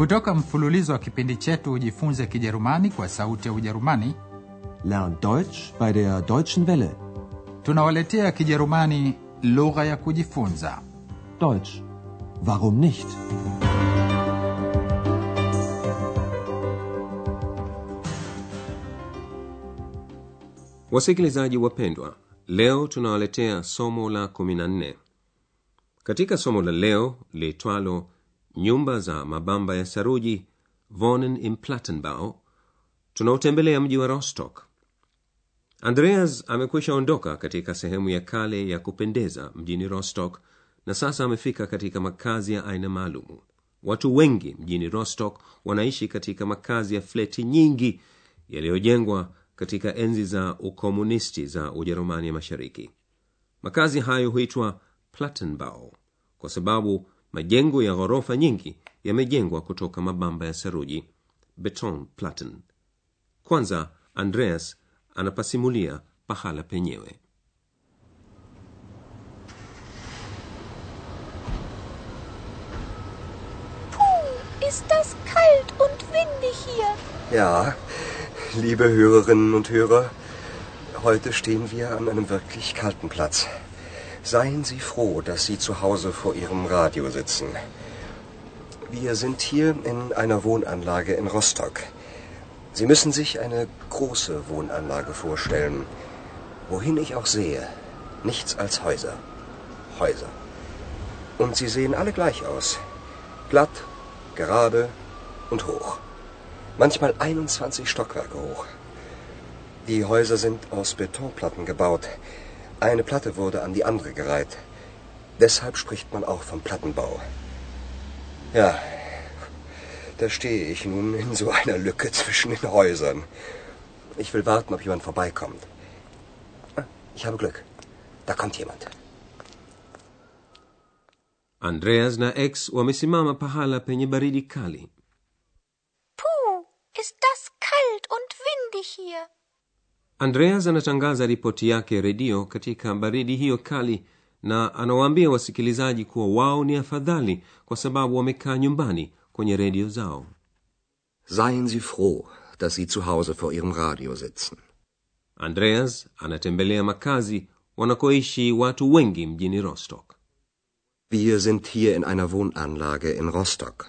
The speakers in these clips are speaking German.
Kutoka mfululizo wa kipindi chetu Ujifunze Kijerumani kwa Sauti ya Ujerumani, Lern Deutsch bei der Deutschen Welle. tunawaletea Kijerumani lugha ya kujifunza. Deutsch. Warum nicht? Wasikilizaji wapendwa, leo tunawaletea somo la 14. Katika somo la leo liitwalo nyumba za mabamba ya saruji Wohnen im Plattenbau, tunautembelea mji wa Rostock. Andreas amekwisha ondoka katika sehemu ya kale ya kupendeza mjini Rostock na sasa amefika katika makazi ya aina maalumu. Watu wengi mjini Rostock wanaishi katika makazi ya fleti nyingi yaliyojengwa katika enzi za ukomunisti za Ujerumani ya Mashariki. Makazi hayo huitwa Plattenbau kwa sababu majengo ya ghorofa nyingi yamejengwa kutoka mabamba ya saruji Betonplatten. Kwanza Andreas anapasimulia pahala penyewe. Puh, ist das kalt und windig hier. Ja, liebe Hörerinnen und Hörer, heute stehen wir an einem wirklich kalten Platz. Seien Sie froh, dass Sie zu Hause vor Ihrem Radio sitzen. Wir sind hier in einer Wohnanlage in Rostock. Sie müssen sich eine große Wohnanlage vorstellen. Wohin ich auch sehe, nichts als Häuser. Häuser. Und sie sehen alle gleich aus. Glatt, gerade und hoch. Manchmal 21 Stockwerke hoch. Die Häuser sind aus Betonplatten gebaut. Eine Platte wurde an die andere gereiht. Deshalb spricht man auch vom Plattenbau. Ja, da stehe ich nun in so einer Lücke zwischen den Häusern. Ich will warten, ob jemand vorbeikommt. Ich habe Glück. Da kommt jemand. Andreas na X wamesimama pahala penye baridi kali. Andreas anatangaza ripoti yake redio katika baridi hiyo kali na anawaambia wasikilizaji kuwa wao ni afadhali kwa sababu wamekaa nyumbani kwenye redio zao. Seien Sie froh, dass Sie zu Hause vor Ihrem Radio sitzen. Andreas anatembelea makazi wanakoishi watu wengi mjini Rostock. Wir sind hier in einer Wohnanlage in Rostock.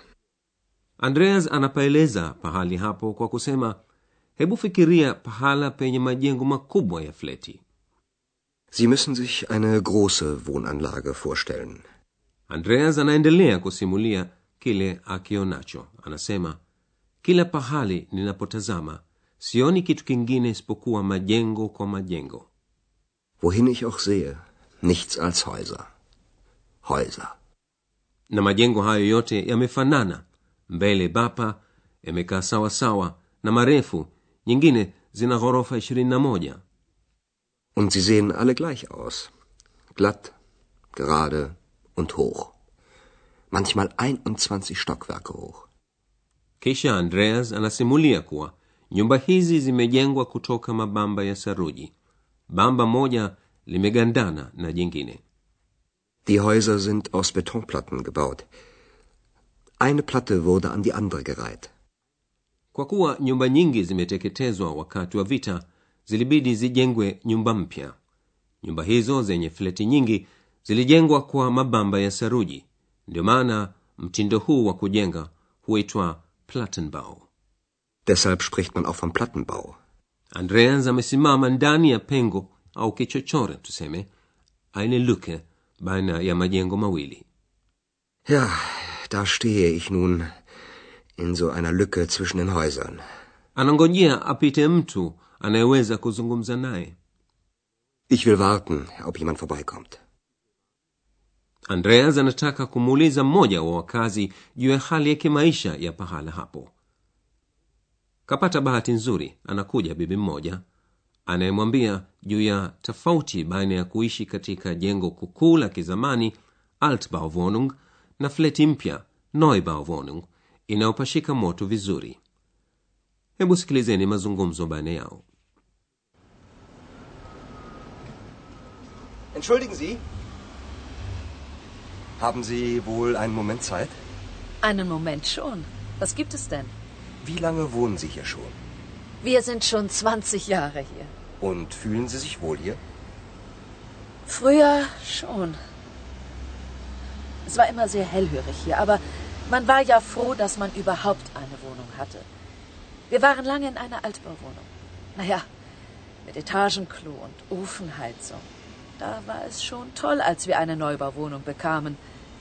Andreas anapaeleza pahali hapo kwa kusema, hebu fikiria pahala penye majengo makubwa ya fleti. Sie müssen sich eine große Wohnanlage vorstellen. Andreas anaendelea kusimulia kile akionacho. Anasema, kila pahali ninapotazama sioni kitu kingine isipokuwa majengo kwa majengo. Wohin ich auch sehe, nichts als Häuser. Häuser. na majengo hayo yote yamefanana mbele bapa yamekaa sawa sawa na marefu nyingine zina ghorofa ishirini na moja Und sie sehen alle gleich aus. Glatt, gerade und hoch. Manchmal 21 Stockwerke hoch. kisha andreas anasimulia kuwa nyumba hizi zimejengwa kutoka mabamba ya saruji bamba moja limegandana na jingine Die Häuser sind aus Betonplatten gebaut. Eine Platte wurde an die andere gereiht. Kwa kuwa nyumba nyingi zimeteketezwa wakati wa vita zilibidi zijengwe nyumba mpya. Nyumba hizo zenye fleti nyingi zilijengwa kwa mabamba ya saruji. Ndio maana mtindo huu wa kujenga huitwa plattenbau. Deshalb spricht man auch vom Plattenbau. andreas amesimama ndani ya pengo au kichochore tuseme eine luke baina ya majengo mawili. Ja, da stehe ich nun in so einer Lücke zwischen den Häusern. anangojea apite mtu anayeweza kuzungumza naye Ich will warten, ob jemand vorbeikommt. andreas anataka kumuuliza mmoja wa wakazi juu ya hali ya kimaisha ya pahala hapo kapata bahati nzuri anakuja bibi mmoja anayemwambia juu ya tofauti baina ya kuishi katika jengo kukuu la kizamani altbauwohnung na fleti mpya neubauwohnung inayopashika moto vizuri hebu sikilizeni mazungumzo baina yao Entschuldigen Sie. Haben Sie wohl einen Moment Zeit? Einen Moment schon. Was gibt es denn? Wie lange wohnen Sie hier schon? Wir sind schon 20 Jahre hier. Und fühlen Sie sich wohl hier? Früher schon. Es war immer sehr hellhörig hier, aber man war ja froh, dass man überhaupt eine Wohnung hatte. Wir waren lange in einer Altbauwohnung. Naja, mit Etagenklo und Ofenheizung. Da war es schon toll, als wir eine Neubauwohnung bekamen.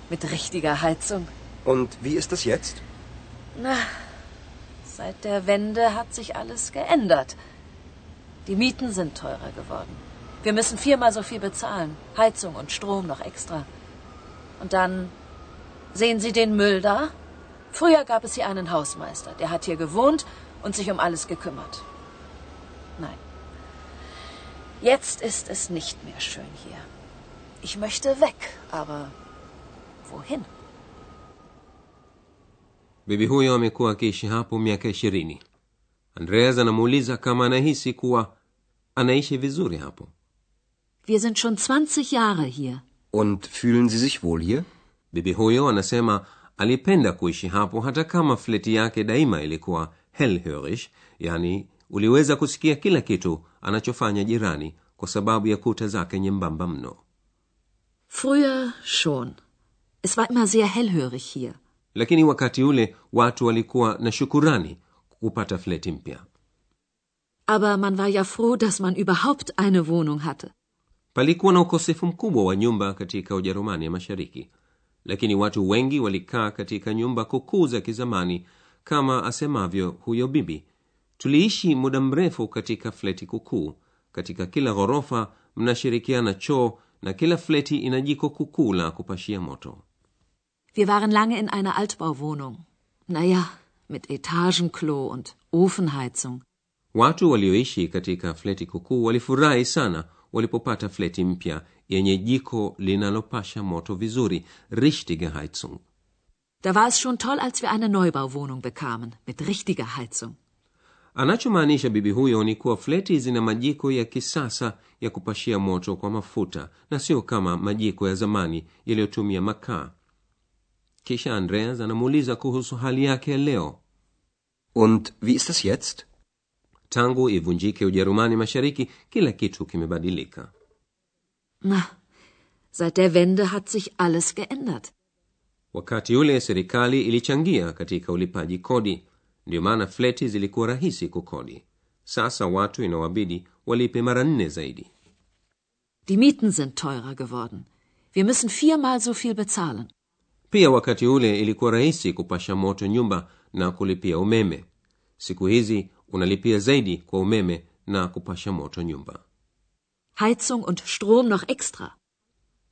Mit richtiger Heizung. Und wie ist das jetzt? Na, seit der Wende hat sich alles geändert. Die Mieten sind teurer geworden. Wir müssen viermal so viel bezahlen. Heizung und Strom noch extra. Und dann sehen Sie den Müll da? Früher gab es hier einen Hausmeister. Der hat hier gewohnt und sich um alles gekümmert. Nein. Jetzt ist es nicht mehr schön hier. Ich möchte weg, aber wohin? bibi huyo amekuwa akiishi hapo miaka ishirini andreas anamuuliza kama anahisi kuwa anaishi vizuri hapo Wir sind schon 20 Jahre hier. Und fühlen Sie sich wohl hier? Bibi huyo anasema alipenda kuishi hapo hata kama fleti yake daima ilikuwa hellhörisch yani uliweza kusikia kila kitu anachofanya jirani kwa sababu ya kuta zake nyembamba mno Früher schon. Es war immer sehr hellhörig hier. lakini wakati ule watu walikuwa na shukurani kupata fleti mpya Aber man war ja froh, dass man überhaupt eine Wohnung hatte. palikuwa na ukosefu mkubwa wa nyumba katika ujerumani ya mashariki lakini watu wengi walikaa katika nyumba kukuu za kizamani kama asemavyo huyo bibi tuliishi muda mrefu katika fleti kukuu katika kila ghorofa mnashirikiana choo na kila fleti ina jiko kukuu la kupashia moto Wir waren lange in einer Altbauwohnung. Naja, mit Etagenklo und Ofenheizung. watu walioishi katika fleti kukuu walifurahi sana walipopata fleti mpya yenye jiko linalopasha moto vizuri richtige heizung Da war es schon toll, als wir eine Neubauwohnung bekamen, mit richtiger Heizung. anachomaanisha bibi huyo ni kuwa fleti zina majiko ya kisasa ya kupashia moto kwa mafuta na sio kama majiko ya zamani yaliyotumia makaa kisha andreas anamuuliza kuhusu hali yake ya leo Und wie ist das jetzt? Tangu ivunjike ujerumani mashariki kila kitu kimebadilika Na, seit der Wende hat sich alles geändert. wakati ule serikali ilichangia katika ulipaji kodi ndiyo maana fleti zilikuwa rahisi kukodi sasa watu inawabidi walipe mara nne zaidi Die Mieten sind teurer geworden. Wir müssen viermal so viel bezahlen. pia wakati ule ilikuwa rahisi kupasha moto nyumba na kulipia umeme siku hizi unalipia zaidi kwa umeme na kupasha moto nyumba Heizung und Strom noch extra.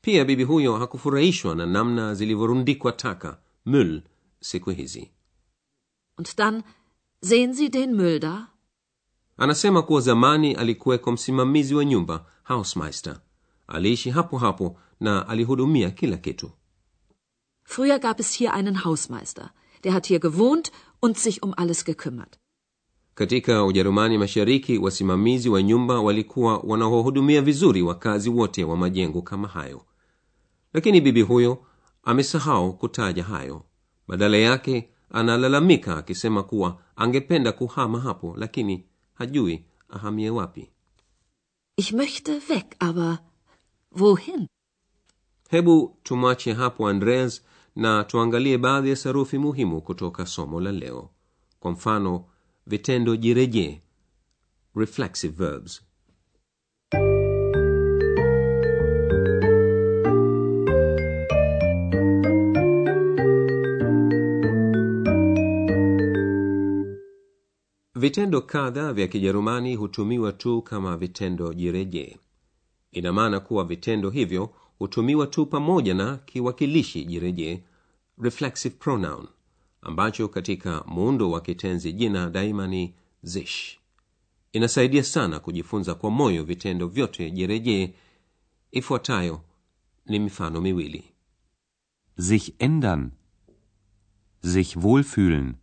pia bibi huyo hakufurahishwa na namna zilivyorundikwa taka müll siku hizi Und dann sehen Sie den Müll da? anasema kuwa zamani alikuweko msimamizi wa nyumba hausmeister aliishi hapo hapo na alihudumia kila kitu Früher gab es hier einen Hausmeister. Der hat hier gewohnt und sich um alles gekümmert. Katika ujerumani mashariki wasimamizi wa nyumba walikuwa wanaohudumia vizuri wakazi wote wa majengo kama hayo. Lakini bibi huyo amesahau kutaja hayo. Badala yake analalamika akisema kuwa angependa kuhama hapo lakini hajui ahamie wapi. Ich möchte weg, aber wohin? hebu tumwache hapo andreas na tuangalie baadhi ya sarufi muhimu kutoka somo la leo. Kwa mfano vitendo jirejee reflexive verbs. Vitendo kadha vya kijerumani hutumiwa tu kama vitendo jirejee ina maana kuwa vitendo hivyo hutumiwa tu pamoja na kiwakilishi jirejee reflexive pronoun ambacho katika muundo wa kitenzi jina daima ni zish inasaidia sana kujifunza kwa moyo vitendo vyote jirejee ifuatayo ni mifano miwili Sich ändern. Sich wohlfühlen.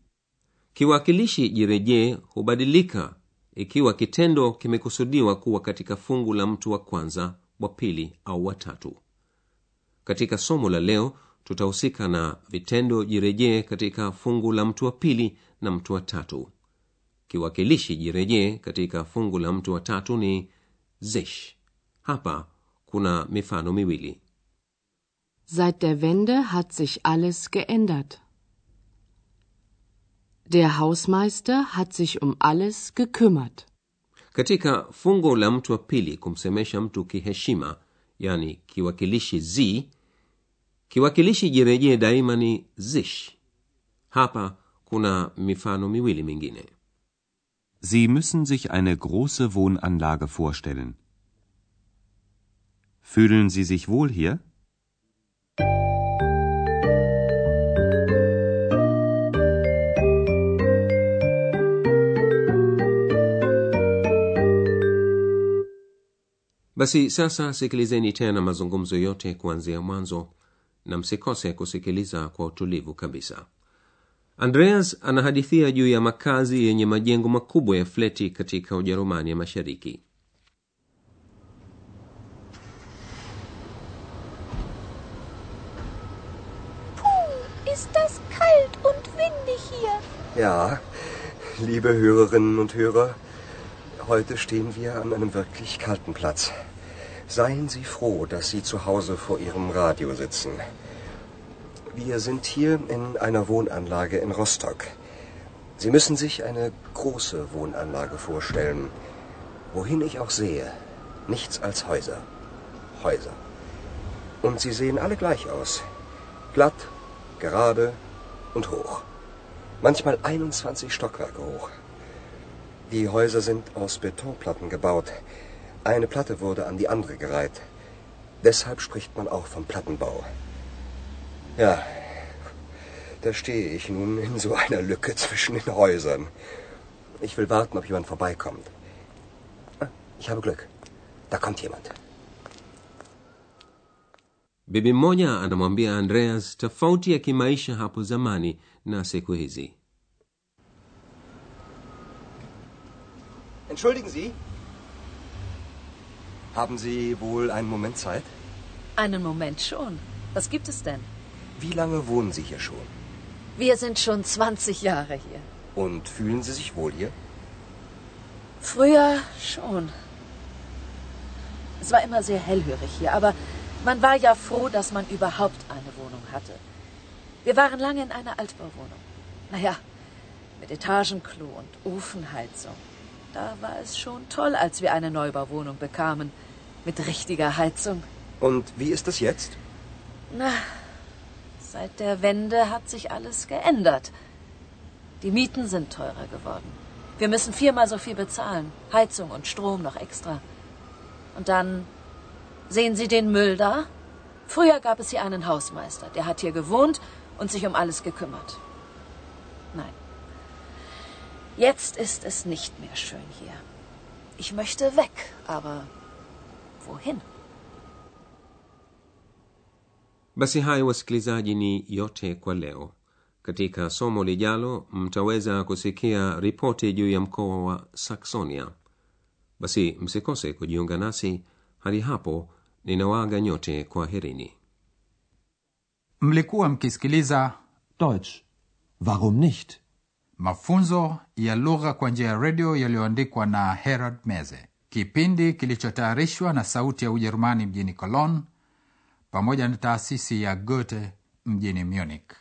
kiwakilishi jirejee hubadilika ikiwa kitendo kimekusudiwa kuwa katika fungu la mtu wa kwanza wa pili au watatu katika somo la leo tutahusika na vitendo jirejee katika fungu la mtu wa pili na mtu wa tatu kiwakilishi jirejee katika fungu la mtu wa tatu ni sich hapa kuna mifano miwili Seit der Wende hat sich alles geändert. Der Hausmeister hat sich um alles gekümmert. katika fungu la mtu wa pili kumsemesha mtu kiheshima yani kiwakilishi zi kiwakilishi jirejee daima ni sich hapa kuna mifano miwili mingine Sie müssen sich eine große Wohnanlage vorstellen. Fühlen Sie sich wohl hier? basi sasa sikilizeni tena mazungumzo yote kuanzia mwanzo na msikose kusikiliza kwa utulivu kabisa andreas anahadithia juu ya makazi yenye majengo makubwa ya fleti katika ujerumani ya mashariki Puh, ist das kalt und windig hier. Ja, liebe Hörerinnen und Hörer, heute stehen wir an einem wirklich kalten Platz. Seien Sie froh, dass Sie zu Hause vor Ihrem Radio sitzen. Wir sind hier in einer Wohnanlage in Rostock. Sie müssen sich eine große Wohnanlage vorstellen. Wohin ich auch sehe, nichts als Häuser. Häuser. Und sie sehen alle gleich aus. Glatt, gerade und hoch. Manchmal 21 Stockwerke hoch. Die Häuser sind aus Betonplatten gebaut. Eine Platte wurde an die andere gereiht. Deshalb spricht man auch vom Plattenbau. Ja, da stehe ich nun in so einer Lücke zwischen den Häusern. Ich will warten, ob jemand vorbeikommt. Ah, Ich habe Glück. Da kommt jemand. bibi mmoja anamwambia andreas tofauti ya kimaisha hapo zamani na siku hizi Entschuldigen Sie. Haben Sie wohl einen Moment Zeit? Einen Moment schon. Was gibt es denn? Wie lange wohnen Sie hier schon? Wir sind schon 20 Jahre hier. Und fühlen Sie sich wohl hier? Früher schon. Es war immer sehr hellhörig hier, aber man war ja froh, dass man überhaupt eine Wohnung hatte. Wir waren lange in einer Altbauwohnung. Naja, mit Etagenklo und Ofenheizung. Da war es schon toll, als wir eine Neubauwohnung bekamen. Mit richtiger Heizung. Und wie ist es jetzt? Na, seit der Wende hat sich alles geändert. Die Mieten sind teurer geworden. Wir müssen viermal so viel bezahlen. Heizung und Strom noch extra. Und dann sehen Sie den Müll da? Früher gab es hier einen Hausmeister, der hat hier gewohnt und sich um alles gekümmert. Nein. Jetzt ist es nicht mehr schön hier. Ich möchte weg, aber wohin? basi hayo wasikilizaji ni yote kwa leo katika somo lijalo mtaweza kusikia ripoti juu ya mkoa wa saksonia basi msikose kujiunga nasi hadi hapo ninawaaga nyote kwa herini mlikuwa mkisikiliza Deutsch. Warum nicht? Mafunzo ya lugha kwa njia ya redio yaliyoandikwa na herald meze. Kipindi kilichotayarishwa na sauti ya ujerumani mjini cologne pamoja na taasisi ya goethe mjini munich